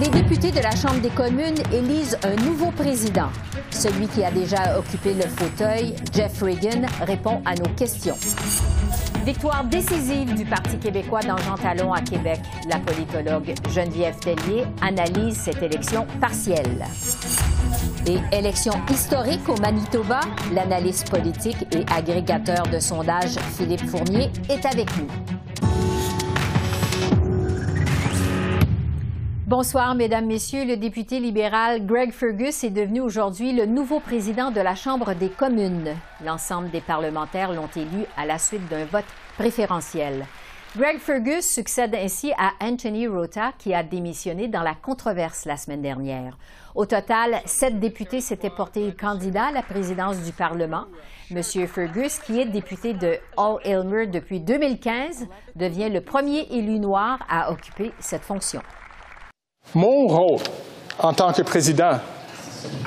les députés de la Chambre des communes élisent un nouveau président. Celui qui a déjà occupé le fauteuil, Jeff Reagan, répond à nos questions. Victoire décisive du Parti québécois dans Jean Talon à Québec. La politologue Geneviève Tellier analyse cette élection partielle. Et élection historique au Manitoba, l'analyste politique et agrégateur de sondages Philippe Fournier est avec nous. Bonsoir, Mesdames, Messieurs. Le député libéral Greg Fergus est devenu aujourd'hui le nouveau président de la Chambre des communes. L'ensemble des parlementaires l'ont élu à la suite d'un vote préférentiel. Greg Fergus succède ainsi à Anthony Rota, qui a démissionné dans la controverse la semaine dernière. Au total, sept députés s'étaient portés candidats à la présidence du Parlement. Monsieur Fergus, qui est député de All Aylmer depuis 2015, devient le premier élu noir à occuper cette fonction. Mon rôle en tant que président,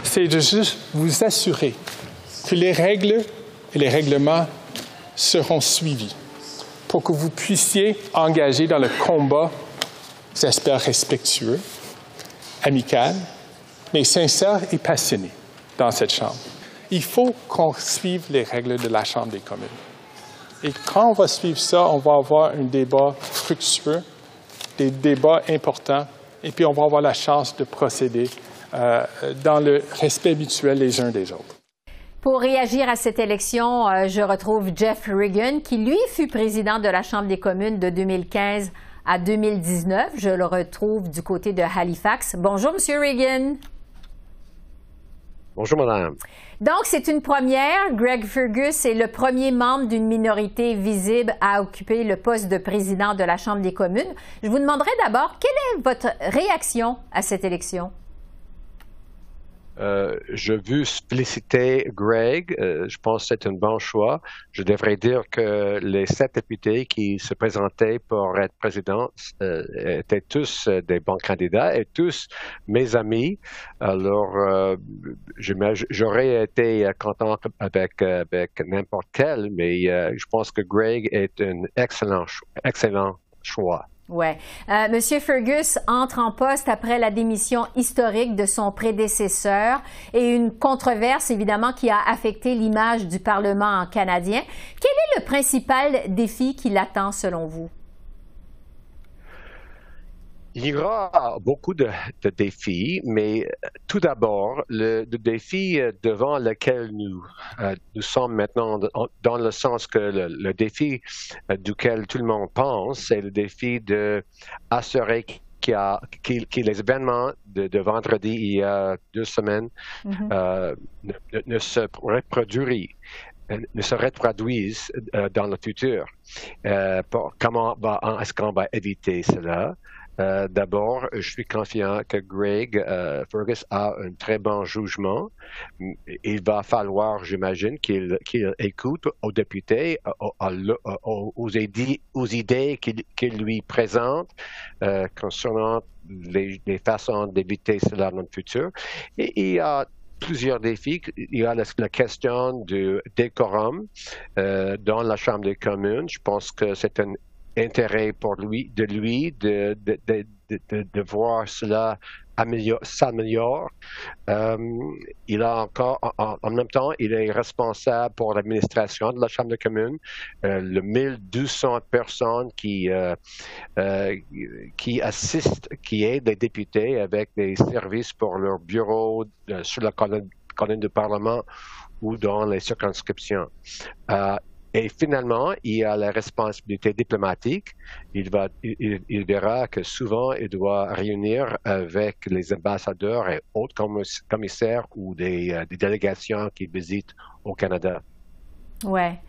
c'est de juste vous assurer que les règles et les règlements seront suivis pour que vous puissiez engager dans le combat, j'espère respectueux, amical, mais sincère et passionné dans cette Chambre. Il faut qu'on suive les règles de la Chambre des communes. Et quand on va suivre ça, on va avoir un débat fructueux, des débats importants et puis on va avoir la chance de procéder euh, dans le respect mutuel les uns des autres. Pour réagir à cette élection, euh, je retrouve Jeff Reagan, qui lui fut président de la Chambre des communes de 2015 à 2019. Je le retrouve du côté de Halifax. Bonjour, Monsieur Reagan. Bonjour, madame. Donc, c'est une première. Greg Fergus est le premier membre d'une minorité visible à occuper le poste de président de la Chambre des communes. Je vous demanderai d'abord, quelle est votre réaction à cette élection? Euh, je veux féliciter Greg. Euh, je pense que c'est un bon choix. Je devrais dire que les sept députés qui se présentaient pour être président euh, étaient tous des bons candidats et tous mes amis. Alors, j'aurais été content avec, avec n'importe quel, mais je pense que Greg est un excellent, excellent choix. Oui. Euh, Monsieur Fergus entre en poste après la démission historique de son prédécesseur et une controverse, évidemment, qui a affecté l'image du Parlement canadien. Quel est le principal défi qui l'attend selon vous? Il y aura beaucoup de, défis, mais euh, tout d'abord, le, défi euh, devant lequel nous, euh, nous sommes maintenant, dans le sens que le, défi duquel tout le monde pense, c'est le défi de assurer qu'il y les événements de, vendredi il y a deux semaines mm-hmm. ne, se reproduisent ne se reproduisent dans le futur. comment est-ce qu'on va éviter cela? Euh, d'abord, je suis confiant que Greg euh, Fergus a un très bon jugement. Il va falloir, j'imagine, qu'il écoute aux députés, aux, idées, qu'il lui présente euh, concernant les, façons d'éviter cela dans le futur. Et il y a plusieurs défis. Il y a la, question du décorum dans la Chambre des communes. Je pense que c'est un intérêt pour lui, de lui, de, de, de, de voir cela s'améliore. Euh, il a encore, en, même temps, il est responsable pour l'administration de la Chambre de communes. Euh, le 1200 personnes qui, euh, euh, qui assistent, qui aident les députés avec des services pour leur bureau sur la colonne, colonne du Parlement ou dans les circonscriptions. Et finalement, il a la responsabilité diplomatique. Il, va, il, verra que souvent, il doit réunir avec les ambassadeurs et autres commissaires ou des, euh, des délégations qui visitent au Canada. Ouais.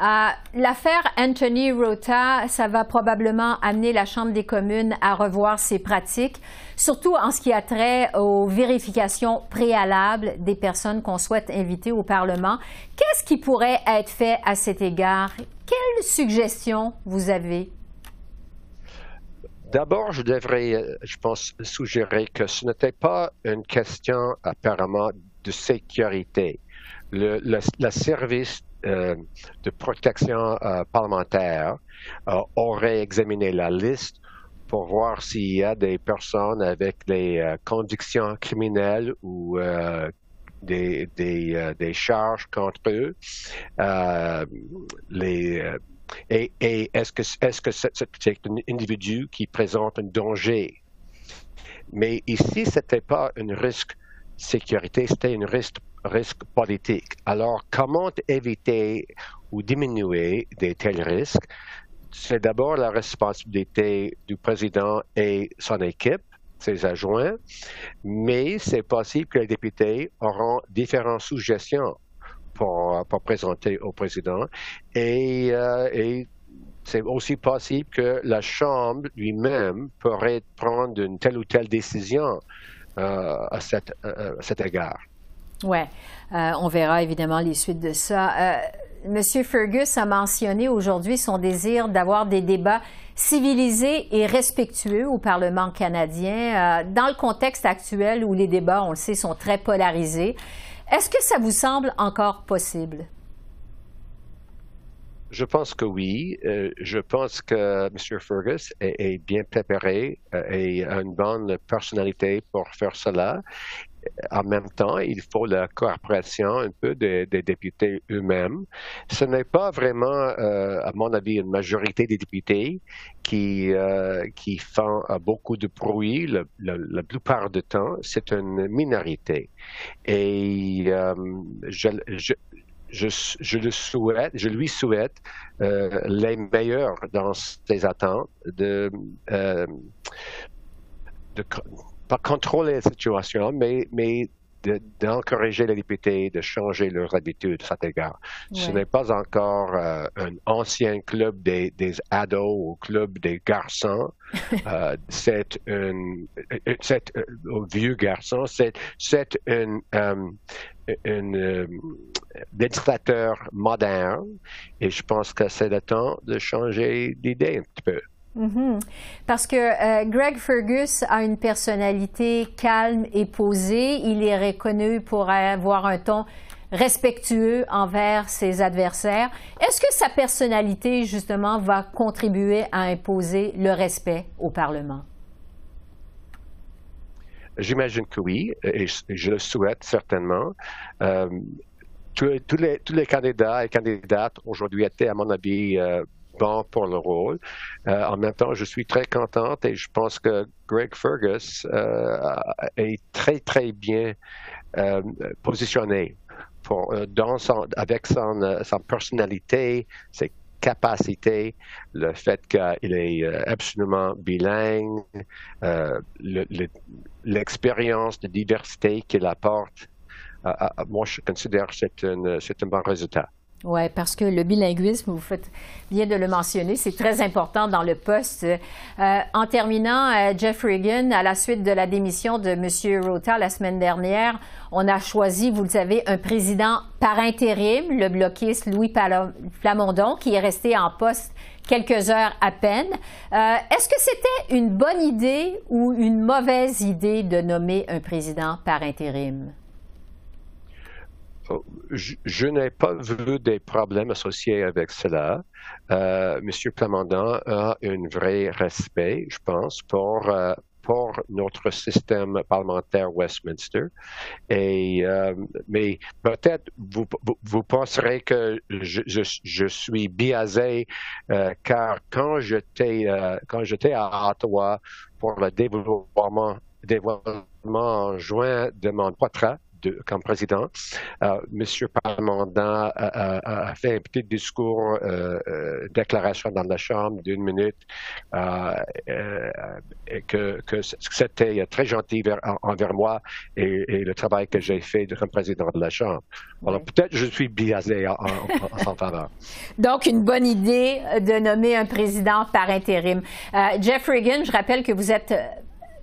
Euh, l'affaire Anthony Rota, ça va probablement amener la Chambre des communes à revoir ses pratiques, surtout en ce qui a trait aux vérifications préalables des personnes qu'on souhaite inviter au Parlement. Qu'est-ce qui pourrait être fait à cet égard? Quelles suggestions vous avez? D'abord, je devrais, je pense, suggérer que ce n'était pas une question apparemment de sécurité. Le, le service euh, de protection euh, parlementaire euh, aurait examiné la liste pour voir s'il y a des personnes avec des convictions criminelles ou des, des, charges contre eux. les, et, est-ce que, est-ce que c'est, un individu qui présente un danger? Mais ici, ce n'était pas un risque sécurité, c'était un risque risques politiques. Alors, comment éviter ou diminuer des tels risques? C'est d'abord la responsabilité du président et son équipe, ses adjoints, mais c'est possible que les députés auront différentes suggestions pour, présenter au président et, euh, et c'est aussi possible que la Chambre lui-même pourrait prendre une telle ou telle décision euh, à cet égard. Oui, euh, on verra évidemment les suites de ça. Euh, Monsieur Fergus a mentionné aujourd'hui son désir d'avoir des débats civilisés et respectueux au Parlement canadien. Euh, dans le contexte actuel où les débats, on le sait, sont très polarisés, est-ce que ça vous semble encore possible? Je pense que oui. je pense que M. Fergus est, bien préparé et a une bonne personnalité pour faire cela en même temps, il faut la coopération un peu des, députés eux-mêmes. Ce n'est pas vraiment, euh, à mon avis, une majorité des députés qui, euh, qui font euh, beaucoup de bruit la plupart du temps. C'est une minorité. Et je, je, je, le souhaite, je lui souhaite les meilleurs dans ses attentes de, de pas contrôler la situation, mais, mais d'encourager les députés de changer leurs habitudes à cet égard. Ce n'est pas encore euh, un ancien club des, des, ados ou club des garçons. euh, c'est un, c'est un vieux garçon. C'est, c'est un, um, un euh, législateur moderne et je pense que c'est le temps de changer d'idée un petit peu. Mhm. Parce que euh, Greg Fergus a une personnalité calme et posée. Il est reconnu pour avoir un ton respectueux envers ses adversaires. Est-ce que sa personnalité, justement, va contribuer à imposer le respect au Parlement? J'imagine que oui, et je le souhaite certainement. Euh, tous, les, candidats et candidates aujourd'hui étaient, à mon avis, euh, bon pour le rôle. Euh, en même temps, je suis très contente et je pense que Greg Fergus est très, très bien positionné pour, avec son, son personnalité, ses capacités, le fait qu'il est absolument bilingue, l'expérience de diversité qu'il apporte. moi, je considère que c'est un bon résultat. Oui, parce que le bilinguisme, vous faites bien de le mentionner, c'est très important dans le poste. Euh, en terminant, euh, Jeff Reagan, à la suite de la démission de M. Rota la semaine dernière, on a choisi, vous le savez, un président par intérim, le bloquiste Louis Plamondon, qui est resté en poste quelques heures à peine. Euh, est-ce que c'était une bonne idée ou une mauvaise idée de nommer un président par intérim? Je, n'ai pas vu des problèmes associés avec cela. Euh, Monsieur Plamondon a un vrai respect, je pense, pour euh, pour notre système parlementaire Westminster. Et euh, mais peut-être vous, vous, penserez que je, je, je suis biaisé euh, car quand j'étais quand j'étais à Ottawa pour le développement développement en juin de mon comme président. Monsieur Parlementaire a, fait un petit discours, déclaration dans la Chambre d'une minute, que, que c'était très gentil envers moi et, le travail que j'ai fait comme président de la Chambre. Alors peut-être je suis biaisé en, en, en faveur. Donc une bonne idée de nommer un président par intérim. Jeff Reagan, je rappelle que vous êtes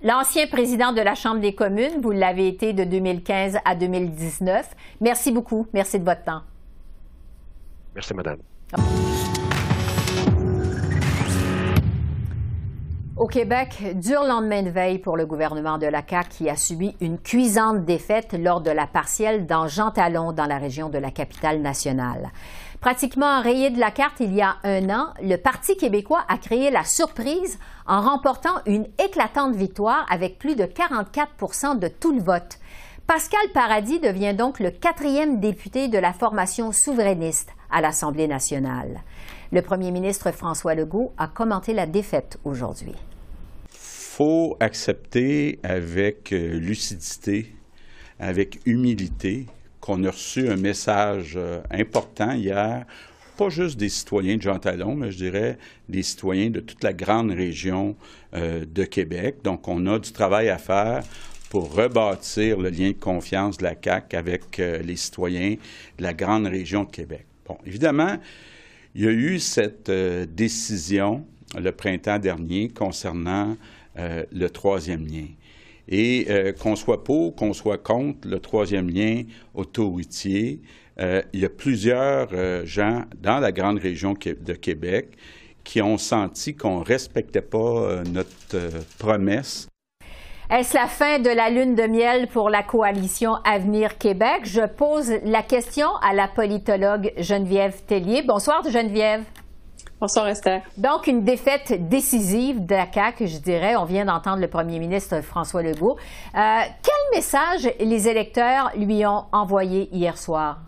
L'ancien président de la Chambre des communes, vous l'avez été de 2015 à 2019. Merci beaucoup. Merci de votre temps. Merci, madame. Au Québec, dur lendemain de veille pour le gouvernement de la CAQ qui a subi une cuisante défaite lors de la partielle dans Jean Talon, dans la région de la capitale nationale. Pratiquement rayé de la carte il y a un an, le Parti québécois a créé la surprise en remportant une éclatante victoire avec plus de 44 de tout le vote. Pascal Paradis devient donc le quatrième député de la formation souverainiste à l'Assemblée nationale. Le premier ministre François Legault a commenté la défaite aujourd'hui. Faut accepter avec euh, lucidité, avec humilité, qu'on a reçu un message euh, important hier, pas juste des citoyens de Jean Talon, mais je dirais des citoyens de toute la grande région euh, de Québec. Donc, on a du travail à faire pour rebâtir le lien de confiance de la CAC avec euh, les citoyens de la grande région de Québec. Bon, évidemment, il y a eu cette décision le printemps dernier concernant le troisième lien. Et euh, qu'on soit pour, qu'on soit contre le troisième lien autoroutier, euh, il y a plusieurs euh, gens dans la grande région de Québec qui ont senti qu'on ne respectait pas notre promesse. Est-ce la fin de la lune de miel pour la coalition Avenir Québec? Je pose la question à la politologue Geneviève Tellier. Bonsoir Geneviève. Bonsoir Esther. Donc, une défaite décisive de je dirais. On vient d'entendre le premier ministre François Legault. Euh, quel message les électeurs lui ont envoyé hier soir?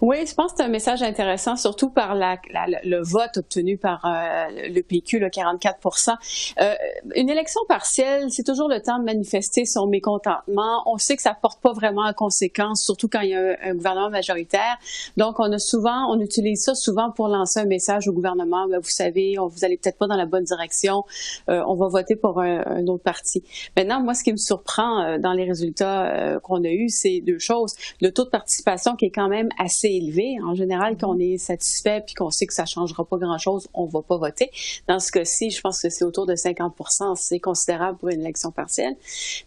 Oui, je pense que c'est un message intéressant, surtout par la, le vote obtenu par euh, le PQ, le 44% euh, Une élection partielle, c'est toujours le temps de manifester son mécontentement. On sait que ça porte pas vraiment à conséquence, surtout quand il y a un, gouvernement majoritaire. Donc, on a souvent, on utilise ça souvent pour lancer un message au gouvernement. Ben, vous savez, vous allez peut-être pas dans la bonne direction. Euh, on va voter pour un, un, autre parti. Maintenant, moi, ce qui me surprend euh, dans les résultats euh, qu'on a eus, c'est deux choses. Le taux de participation qui est quand même assez élevé. En général, quand on est satisfait puis qu'on sait que ça changera pas grand-chose, on va pas voter. Dans ce cas-ci, je pense que c'est autour de 50 C'est considérable pour une élection partielle.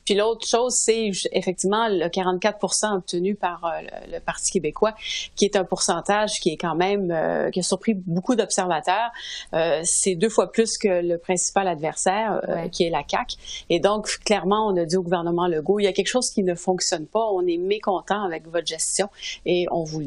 Puis l'autre chose, c'est effectivement le 44 obtenu par euh, le, Parti québécois, qui est un pourcentage qui est quand même euh, qui a surpris beaucoup d'observateurs. Euh, c'est deux fois plus que le principal adversaire, qui est la CAC. Et donc clairement, on a dit au gouvernement Legault, il y a quelque chose qui ne fonctionne pas. On est mécontent avec votre gestion et on vous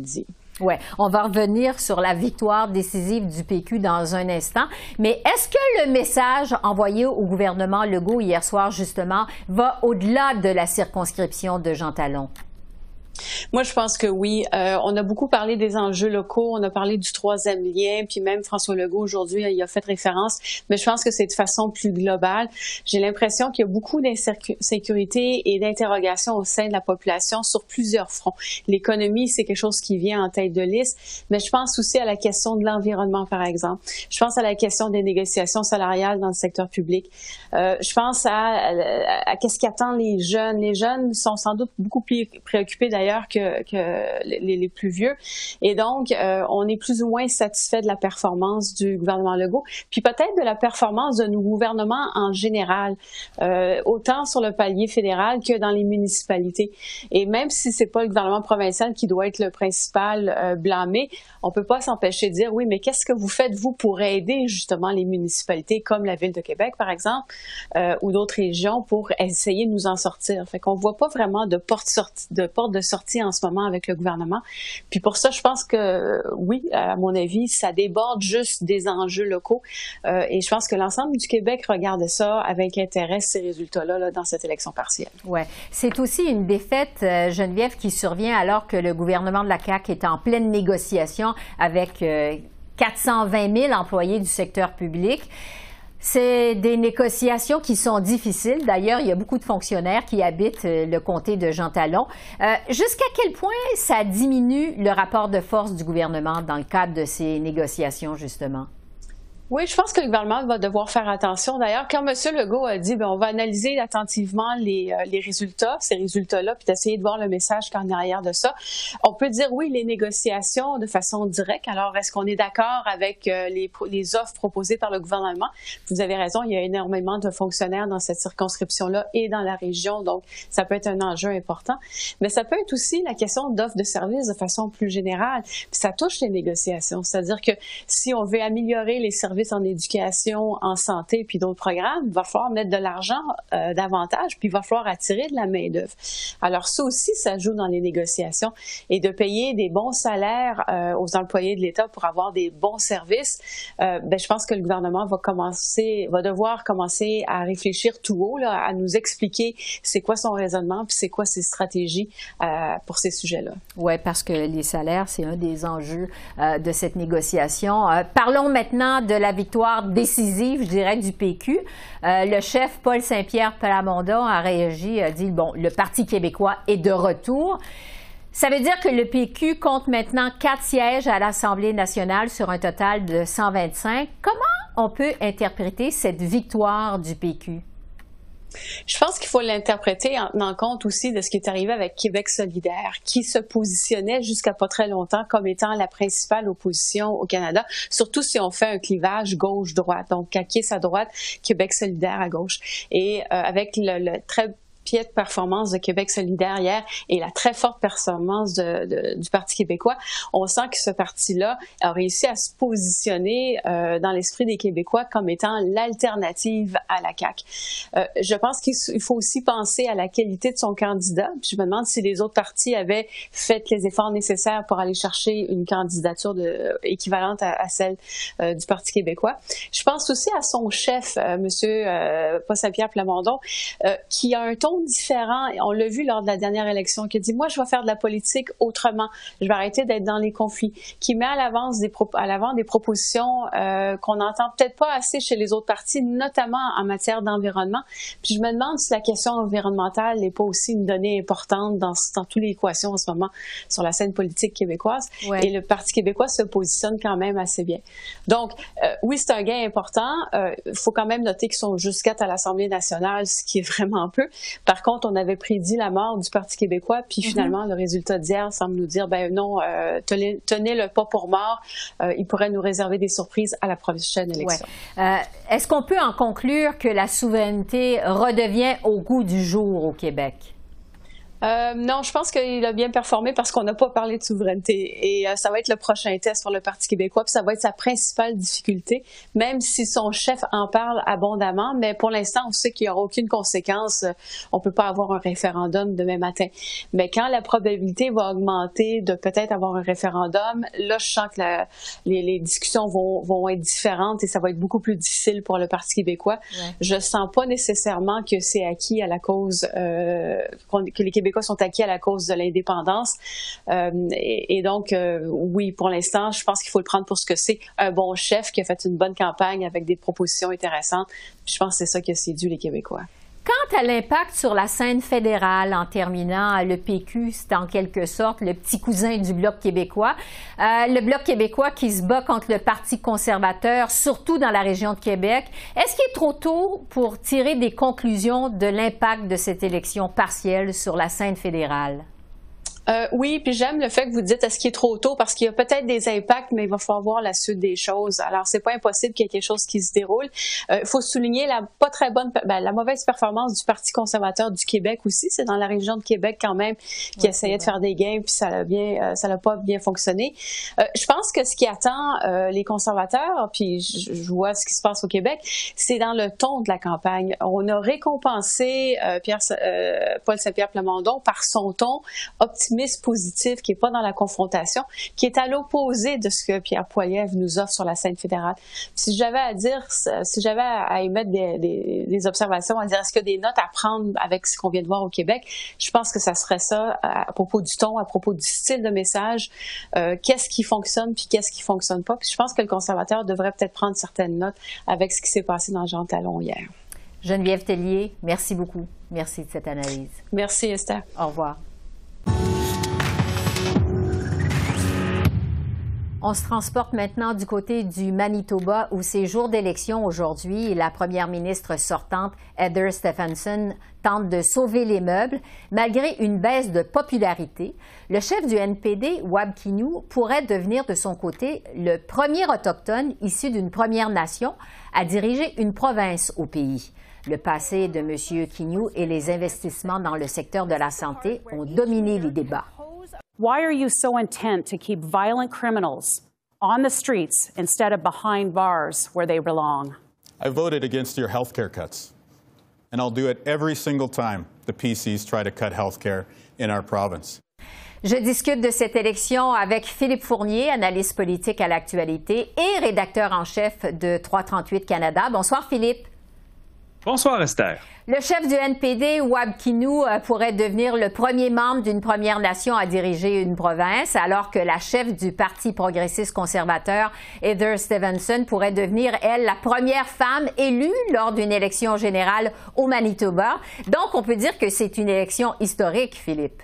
Oui, on va revenir sur la victoire décisive du PQ dans un instant. Mais est-ce que le message envoyé au gouvernement Legault hier soir, justement, va au-delà de la circonscription de Jean Talon? Moi, je pense que oui. Euh, on a beaucoup parlé des enjeux locaux, on a parlé du troisième lien, puis même François Legault aujourd'hui, il a fait référence, mais je pense que c'est de façon plus globale. J'ai l'impression qu'il y a beaucoup d'insécurité et d'interrogation au sein de la population sur plusieurs fronts. L'économie, c'est quelque chose qui vient en tête de liste, mais je pense aussi à la question de l'environnement, par exemple. Je pense à la question des négociations salariales dans le secteur public. Euh, je pense à, à, à qu'est-ce qui attend les jeunes. Les jeunes sont sans doute beaucoup plus préoccupés d'ailleurs que, les, plus vieux. Et donc, euh, on est plus ou moins satisfait de la performance du gouvernement Legault, puis peut-être de la performance de nos gouvernements en général, euh, autant sur le palier fédéral que dans les municipalités. Et même si c'est pas le gouvernement provincial qui doit être le principal euh, blâmé, on peut pas s'empêcher de dire oui, mais qu'est-ce que vous faites vous pour aider justement les municipalités comme la ville de Québec par exemple ou d'autres régions pour essayer de nous en sortir? Fait qu'on voit pas vraiment de porte de porte de sortie en ce moment avec le gouvernement. Puis pour ça, je pense que oui, à mon avis, ça déborde juste des enjeux locaux. Euh, et je pense que l'ensemble du Québec regarde ça avec intérêt, ces résultats-là, dans cette élection partielle. Ouais, c'est aussi une défaite, euh, Geneviève, qui survient alors que le gouvernement de la CAQ est en pleine négociation avec 420 euh, 000 employés du secteur public. C'est des négociations qui sont difficiles. D'ailleurs, il y a beaucoup de fonctionnaires qui habitent euh, le comté de Jean Talon. Euh, jusqu'à quel point ça diminue le rapport de force du gouvernement dans le cadre de ces négociations, justement? Oui, je pense que le gouvernement va devoir faire attention. D'ailleurs, quand M. Legault a dit, ben, on va analyser attentivement les, euh, les résultats, ces résultats-là, puis d'essayer de voir le message qui en arrière de ça. On peut dire, oui, les négociations de façon directe. Alors, est-ce qu'on est, d'accord avec euh, les, les offres proposées par le gouvernement? Vous avez raison, il y a énormément de fonctionnaires dans cette circonscription-là et dans la région, donc ça peut être un enjeu important. Mais ça peut être aussi la question d'offres de services de façon plus générale. Puis ça touche les négociations. C'est-à-dire que si on veut améliorer les en éducation, en santé, puis d'autres programmes, il va falloir mettre de l'argent euh, davantage, puis il va falloir attirer de la main-d'œuvre. Alors, ça aussi, ça joue dans les négociations. Et de payer des bons salaires euh, aux employés de l'État pour avoir des bons services, euh, ben, je pense que le gouvernement va commencer, va devoir commencer à réfléchir tout haut, là, à nous expliquer c'est quoi son raisonnement, puis c'est quoi ses stratégies pour ces sujets-là. Oui, parce que les salaires, c'est un des enjeux de cette négociation. parlons maintenant de la la victoire décisive, je dirais, du PQ. Euh, le chef Paul Saint-Pierre Plamondon a réagi, a dit, bon, le Parti québécois est de retour. Ça veut dire que le PQ compte maintenant quatre sièges à l'Assemblée nationale sur un total de 125. Comment on peut interpréter cette victoire du PQ? Je pense qu'il faut l'interpréter en tenant compte aussi de ce qui est arrivé avec Québec solidaire, qui se positionnait jusqu'à pas très longtemps comme étant la principale opposition au Canada, surtout si on fait un clivage gauche-droite. Donc, Kakis à droite, Québec solidaire à gauche. Et euh, avec le, le très piètre performance de Québec solidaire hier et la très forte performance de, du Parti québécois, on sent que ce parti-là a réussi à se positionner euh, dans l'esprit des Québécois comme étant l'alternative à la CAQ. Euh, je pense qu'il faut aussi penser à la qualité de son candidat. je me demande si les autres partis avaient fait les efforts nécessaires pour aller chercher une candidature de, équivalente à, celle euh, du Parti québécois. Je pense aussi à son chef, euh, Monsieur Paul Saint-Pierre Plamondon, qui a un ton différent. On l'a vu lors de la dernière élection, qui dit moi je vais faire de la politique autrement. Je vais arrêter d'être dans les conflits. Qui met à l'avance des à l'avant des propositions euh, qu'on n'entend peut-être pas assez chez les autres partis, notamment en matière d'environnement. Puis je me demande si la question environnementale n'est pas aussi une donnée importante dans, dans toutes les équations en ce moment sur la scène politique québécoise. Et le Parti québécois se positionne quand même assez bien. Donc euh, oui, c'est un gain important. Il euh, faut quand même noter qu'ils sont jusqu'à à l'Assemblée nationale, ce qui est vraiment peu. Par contre, on avait prédit la mort du Parti québécois, puis mhm. finalement, le résultat d'hier semble nous dire, ben non, euh, tenez-le pas pour mort. Euh, il pourrait nous réserver des surprises à la prochaine élection. Euh, est-ce qu'on peut en conclure que la souveraineté redevient au goût du jour au Québec? Euh, non, je pense qu'il a bien performé parce qu'on n'a pas parlé de souveraineté. Et euh, ça va être le prochain test pour le Parti québécois, puis ça va être sa principale difficulté, même si son chef en parle abondamment. Mais pour l'instant, on sait qu'il n'y aura aucune conséquence. On peut pas avoir un référendum demain matin. Mais quand la probabilité va augmenter de peut-être avoir un référendum, là, je sens que la, les, les, discussions vont, vont être différentes et ça va être beaucoup plus difficile pour le Parti québécois. Je sens pas nécessairement que c'est acquis à la cause euh, que les Québécois Québécois sont acquis à la cause de l'indépendance. Euh, et, donc, euh, oui, pour l'instant, je pense qu'il faut le prendre pour ce que c'est. Un bon chef qui a fait une bonne campagne avec des propositions intéressantes. Je pense que c'est ça qui a séduit les Québécois. À l'impact sur la scène fédérale, en terminant, le PQ, c'est en quelque sorte le petit cousin du Bloc québécois. Euh, le Bloc québécois qui se bat contre le Parti conservateur, surtout dans la région de Québec. Est-ce qu'il est trop tôt pour tirer des conclusions de l'impact de cette élection partielle sur la scène fédérale? Euh, oui, puis j'aime le fait que vous dites est-ce qu'il est trop tôt parce qu'il y a peut-être des impacts, mais il va falloir voir la suite des choses. Alors c'est pas impossible qu'il y ait quelque chose qui se déroule. Il euh, faut souligner la pas très bonne, ben, la mauvaise performance du Parti conservateur du Québec aussi. C'est dans la région de Québec quand même qui essayait de faire des gains puis ça a bien, euh, ça n'a pas bien fonctionné. Euh, je pense que ce qui attend euh, les conservateurs, puis je, je, vois ce qui se passe au Québec, c'est dans le ton de la campagne. On a récompensé Pierre, Paul Saint-Pierre Plamondon par son ton optimiste optimiste, positif, qui est pas dans la confrontation, qui est à l'opposé de ce que Pierre Poilievre nous offre sur la scène fédérale. Si j'avais à dire, si j'avais à émettre des, des, des, observations, à dire est-ce qu'il y a des notes à prendre avec ce qu'on vient de voir au Québec, je pense que ça serait ça à, propos du ton, à propos du style de message, euh, qu'est-ce qui fonctionne puis qu'est-ce qui fonctionne pas. Puis je pense que le conservateur devrait peut-être prendre certaines notes avec ce qui s'est passé dans Jean Talon hier. Geneviève Tellier, merci beaucoup. Merci de cette analyse. Merci Esther. Au revoir. On se transporte maintenant du côté du Manitoba où c'est jour d'élection aujourd'hui la première ministre sortante, Heather Stephenson, tente de sauver les meubles. Malgré une baisse de popularité, le chef du NPD, Wab Kinew, pourrait devenir de son côté le premier autochtone issu d'une Première Nation à diriger une province au pays. Le passé de M. Kinew et les investissements dans le secteur de la santé ont dominé les débats. Why are you so intent to keep violent criminals on the streets instead of behind bars where they belong? I voted against your health care cuts, and I'll do it every single time the PCs try to cut health care in our province. Je discute de cette élection avec Philippe Fournier, analyste politique à l'actualité et rédacteur en chef de 338 Canada. Bonsoir Philippe. Bonsoir Esther. Le chef du NPD, Wab Kinew, euh, pourrait devenir le premier membre d'une Première Nation à diriger une province, alors que la chef du Parti progressiste conservateur, Heather Stevenson, pourrait devenir, elle, la première femme élue lors d'une élection générale au Manitoba. Donc, on peut dire que c'est une élection historique, Philippe.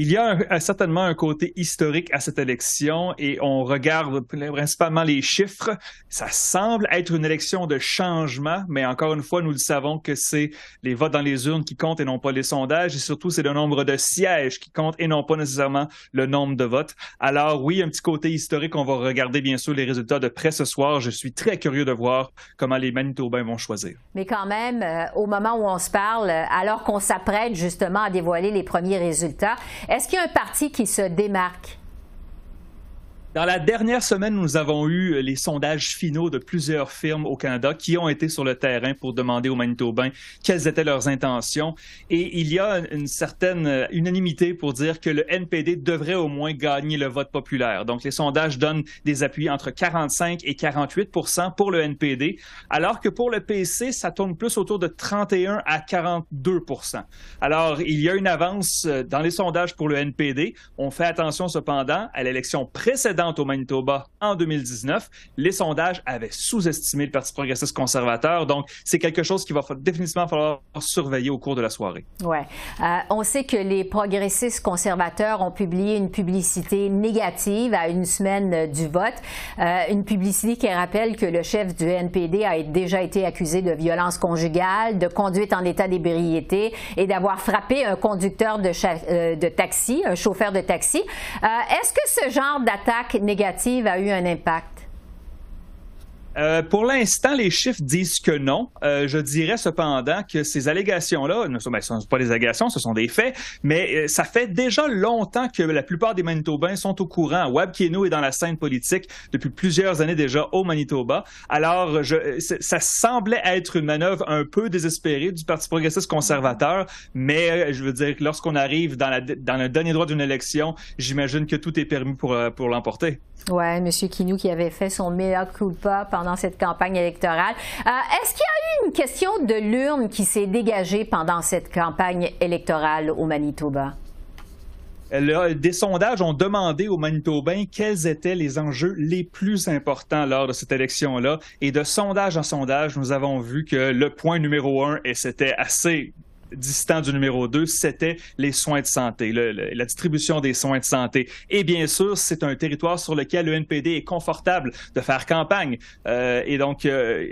Il y a certainement un côté historique à cette élection et on regarde principalement les chiffres. Ça semble être une élection de changement, mais encore une fois, nous le savons que c'est les votes dans les urnes qui comptent et non pas les sondages et surtout c'est le nombre de sièges qui compte et non pas nécessairement le nombre de votes. Alors oui, un petit côté historique. On va regarder bien sûr les résultats de près ce soir. Je suis très curieux de voir comment les Manitobains vont choisir. Mais quand même, euh, au moment où on se parle, alors qu'on s'apprête justement à dévoiler les premiers résultats, est-ce qu'il y a un parti qui se démarque? Dans la dernière semaine, nous avons eu les sondages finaux de plusieurs firmes au Canada qui ont été sur le terrain pour demander aux Manitobains quelles étaient leurs intentions. Et il y a une certaine unanimité pour dire que le NPD devrait au moins gagner le vote populaire. Donc, les sondages donnent des appuis entre 45 et 48% pour le NPD, alors que pour le PC, ça tourne plus autour de 31 à 42% Alors, il y a une avance dans les sondages pour le NPD. On fait attention cependant à l'élection précédente au Manitoba en 2019, les sondages avaient sous-estimé le Parti progressiste conservateur. Donc, c'est quelque chose qu'il va définitivement falloir surveiller au cours de la soirée. Oui. Euh, on sait que les progressistes conservateurs ont publié une publicité négative à une semaine du vote. Euh, une publicité qui rappelle que le chef du NPD a déjà été accusé de violence conjugale, de conduite en état d'ébriété et d'avoir frappé un conducteur de, euh, de, taxi, un chauffeur de taxi. Est-ce que ce genre d'attaque négative a eu un impact? Euh, pour l'instant, les chiffres disent que non. Euh, je dirais cependant que ces allégations-là ne sont, ben, sont, pas des allégations, ce sont des faits, mais euh, ça fait déjà longtemps que la plupart des Manitobains sont au courant. Wab Kieno est dans la scène politique depuis plusieurs années déjà au Manitoba. Alors, ça semblait être une manœuvre un peu désespérée du Parti progressiste conservateur, mais je veux dire, lorsqu'on arrive dans, le dernier droit d'une élection, j'imagine que tout est permis pour, pour l'emporter. Oui, M. Kinou qui avait fait son mea culpa pendant cette campagne électorale. Euh, est-ce qu'il y a eu une question de l'urne qui s'est dégagée pendant cette campagne électorale au Manitoba? des sondages ont demandé aux Manitobains quels étaient les enjeux les plus importants lors de cette élection-là. Et de sondage en sondage, nous avons vu que le point numéro un, et c'était assez distant du numéro 2, c'était les soins de santé, la distribution des soins de santé. Et bien sûr, c'est un territoire sur lequel le NPD est confortable de faire campagne. Euh, et donc, euh,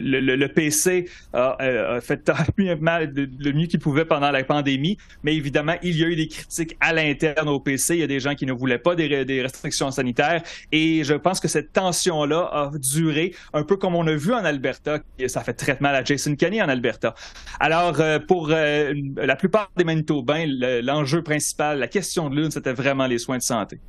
le, PC a, fait le mieux qu'il pouvait pendant la pandémie, mais évidemment, il y a eu des critiques à l'interne au PC. Il y a des gens qui ne voulaient pas des, des restrictions sanitaires. Et je pense que cette tension-là a duré un peu comme on a vu en Alberta. Ça fait très mal à Jason Kenney en Alberta. Alors, euh, pour euh, la plupart des Manitobains, l'enjeu principal, la question de l'une, c'était vraiment les soins de santé.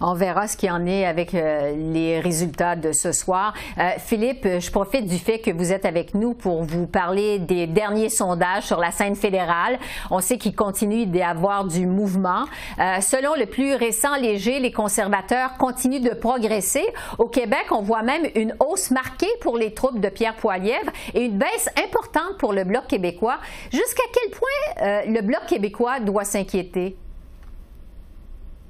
On verra ce qu'il en est avec euh, les résultats de ce soir. Euh, Philippe, je profite du fait que vous êtes avec nous pour vous parler des derniers sondages sur la scène fédérale. On sait qu'il continue d'y avoir du mouvement. Euh, selon le plus récent léger, les conservateurs continuent de progresser. Au Québec, on voit même une hausse marquée pour les troupes de Pierre Poilievre et une baisse importante pour le Bloc québécois. Jusqu'à quel point le Bloc québécois doit s'inquiéter?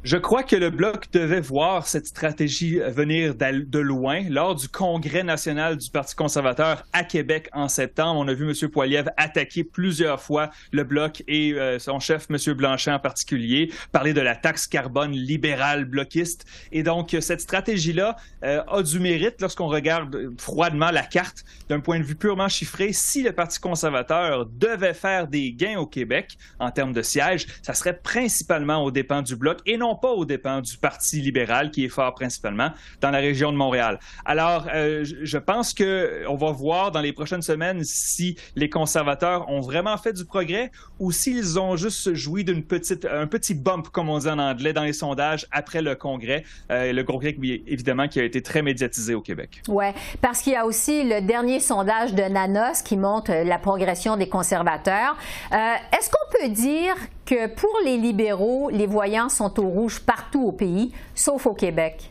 Je crois que le Bloc devait voir cette stratégie venir de loin. Lors du Congrès national du Parti conservateur à Québec en septembre, on a vu M. Poiliev attaquer plusieurs fois le Bloc et euh, son chef, M. Blanchet en particulier, parler de la taxe carbone libérale bloquiste. Et donc, cette stratégie-là euh, a du mérite lorsqu'on regarde froidement la carte d'un point de vue purement chiffré. Si le Parti conservateur devait faire des gains au Québec en termes de sièges, ça serait principalement aux dépens du Bloc et non pas aux dépens du Parti libéral, qui est fort principalement dans la région de Montréal. Alors, euh, je pense qu'on va voir dans les prochaines semaines si les conservateurs ont vraiment fait du progrès ou s'ils ont juste joui d'un petite, petit bump, comme on dit en anglais, dans les sondages après le Congrès. Euh, le Congrès, évidemment, qui a été très médiatisé au Québec. Oui, parce qu'il y a aussi le dernier sondage de Nanos qui montre la progression des conservateurs. Euh, est-ce qu'on dire que pour les libéraux, les voyants sont au rouge partout au pays, sauf au Québec.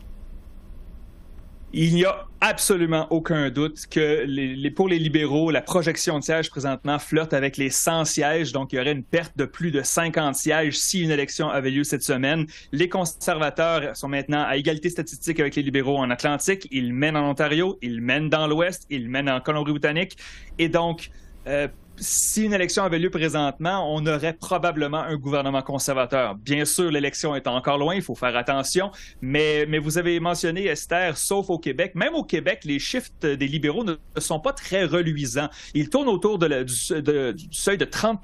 Il n'y a absolument aucun doute que pour les libéraux, la projection de sièges présentement flirte avec les 100 sièges. Donc, il y aurait une perte de plus de 50 sièges si une élection avait lieu cette semaine. Les conservateurs sont maintenant à égalité statistique avec les libéraux en Atlantique. Ils mènent en Ontario, ils mènent dans l'Ouest, ils mènent en Colombie-Britannique. Et donc, euh, si une élection avait lieu présentement, on aurait probablement un gouvernement conservateur. Bien sûr, l'élection est encore loin, il faut faire attention, mais, mais vous avez mentionné, Esther, sauf au Québec. Même au Québec, les chiffres des libéraux ne sont pas très reluisants. Ils tournent autour de du, seuil de 30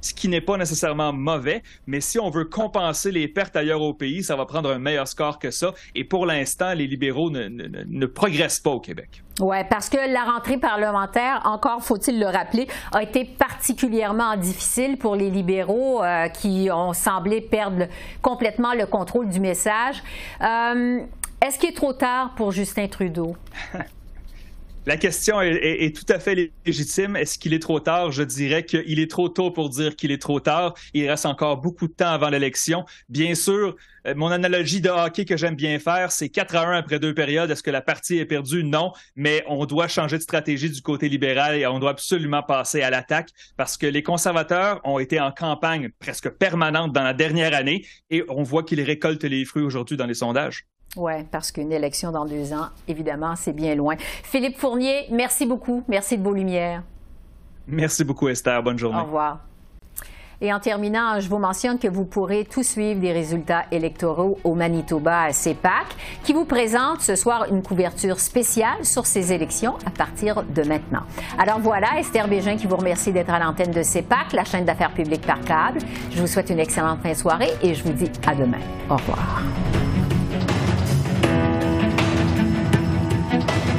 ce qui n'est pas nécessairement mauvais, mais si on veut compenser les pertes ailleurs au pays, ça va prendre un meilleur score que ça. Et pour l'instant, les libéraux ne, ne, ne progressent pas au Québec. Oui, parce que la rentrée parlementaire, encore faut-il le rappeler, a été particulièrement difficile pour les libéraux euh, qui ont semblé perdre complètement le contrôle du message. Euh, est-ce qu'il est trop tard pour Justin Trudeau? La question est, tout à fait légitime. Est-ce qu'il est trop tard? Je dirais qu'il est trop tôt pour dire qu'il est trop tard. Il reste encore beaucoup de temps avant l'élection. Bien sûr, euh, mon analogie de hockey que j'aime bien faire, c'est 4 à 1 après deux périodes. Est-ce que la partie est perdue? Non, mais on doit changer de stratégie du côté libéral et on doit absolument passer à l'attaque parce que les conservateurs ont été en campagne presque permanente dans la dernière année et on voit qu'ils récoltent les fruits aujourd'hui dans les sondages. Oui, parce qu'une élection dans deux ans, évidemment, c'est bien loin. Philippe Fournier, merci beaucoup. Merci de vos lumières. Merci beaucoup, Esther. Bonne journée. Au revoir. Et en terminant, je vous mentionne que vous pourrez tout suivre des résultats électoraux au Manitoba à CEPAC, qui vous présente ce soir une couverture spéciale sur ces élections à partir de maintenant. Alors voilà, Esther Bégin qui vous remercie d'être à l'antenne de CEPAC, la chaîne d'affaires publiques par câble. Je vous souhaite une excellente fin de soirée et je vous dis à demain. Au revoir. thank you